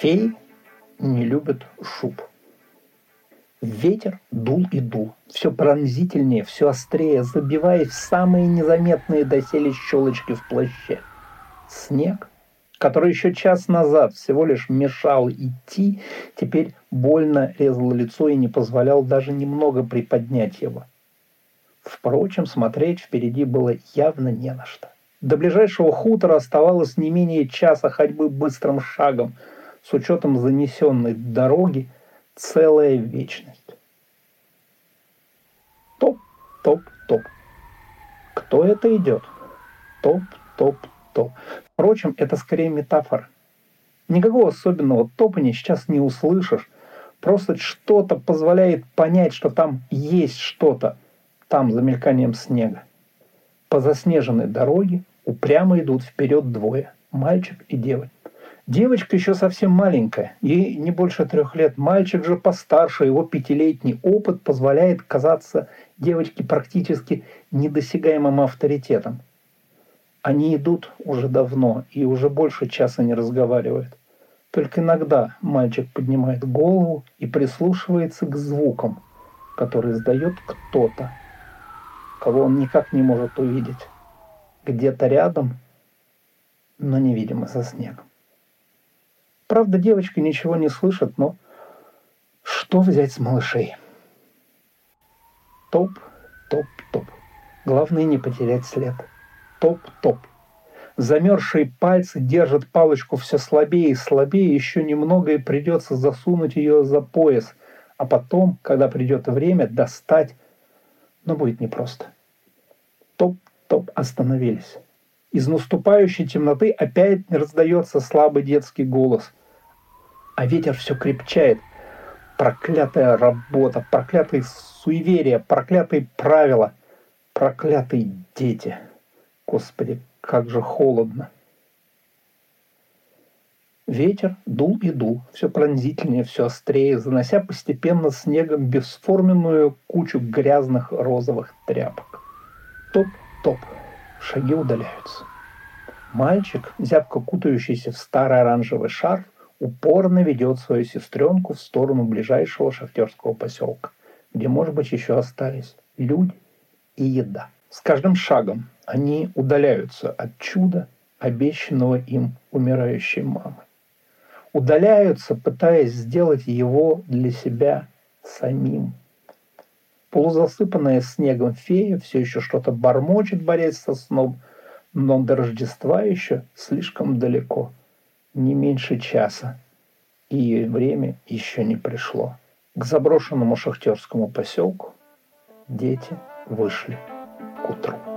Феи не любят шуб. Ветер дул и дул, все пронзительнее, все острее, забиваясь в самые незаметные доселе щелочки в плаще. Снег, который еще час назад всего лишь мешал идти, теперь больно резал лицо и не позволял даже немного приподнять его. Впрочем, смотреть впереди было явно не на что. До ближайшего хутора оставалось не менее часа ходьбы быстрым шагом – с учетом занесенной дороги целая вечность. Топ, топ, топ. Кто это идет? Топ, топ, топ. Впрочем, это скорее метафора. Никакого особенного топания сейчас не услышишь. Просто что-то позволяет понять, что там есть что-то. Там, за мельканием снега. По заснеженной дороге упрямо идут вперед двое. Мальчик и девочка. Девочка еще совсем маленькая, ей не больше трех лет. Мальчик же постарше, его пятилетний опыт позволяет казаться девочке практически недосягаемым авторитетом. Они идут уже давно и уже больше часа не разговаривают. Только иногда мальчик поднимает голову и прислушивается к звукам, которые издает кто-то, кого он никак не может увидеть. Где-то рядом, но невидимо за снегом. Правда, девочка ничего не слышит, но что взять с малышей? Топ, топ, топ. Главное не потерять след. Топ, топ. Замерзшие пальцы держат палочку все слабее и слабее, еще немного и придется засунуть ее за пояс, а потом, когда придет время, достать. Но будет непросто. Топ, топ, остановились. Из наступающей темноты опять раздается слабый детский голос. А ветер все крепчает. Проклятая работа, проклятые суеверия, проклятые правила, проклятые дети. Господи, как же холодно. Ветер дул и дул, все пронзительнее, все острее, занося постепенно снегом бесформенную кучу грязных розовых тряпок. Топ-топ, Шаги удаляются. Мальчик, зябко кутающийся в старый оранжевый шарф, упорно ведет свою сестренку в сторону ближайшего шахтерского поселка, где, может быть, еще остались люди и еда. С каждым шагом они удаляются от чуда, обещанного им умирающей мамы. Удаляются, пытаясь сделать его для себя самим – Полузасыпанная снегом фея все еще что-то бормочет, борясь со сном, но до Рождества еще слишком далеко, не меньше часа, и время еще не пришло. К заброшенному шахтерскому поселку дети вышли к утру.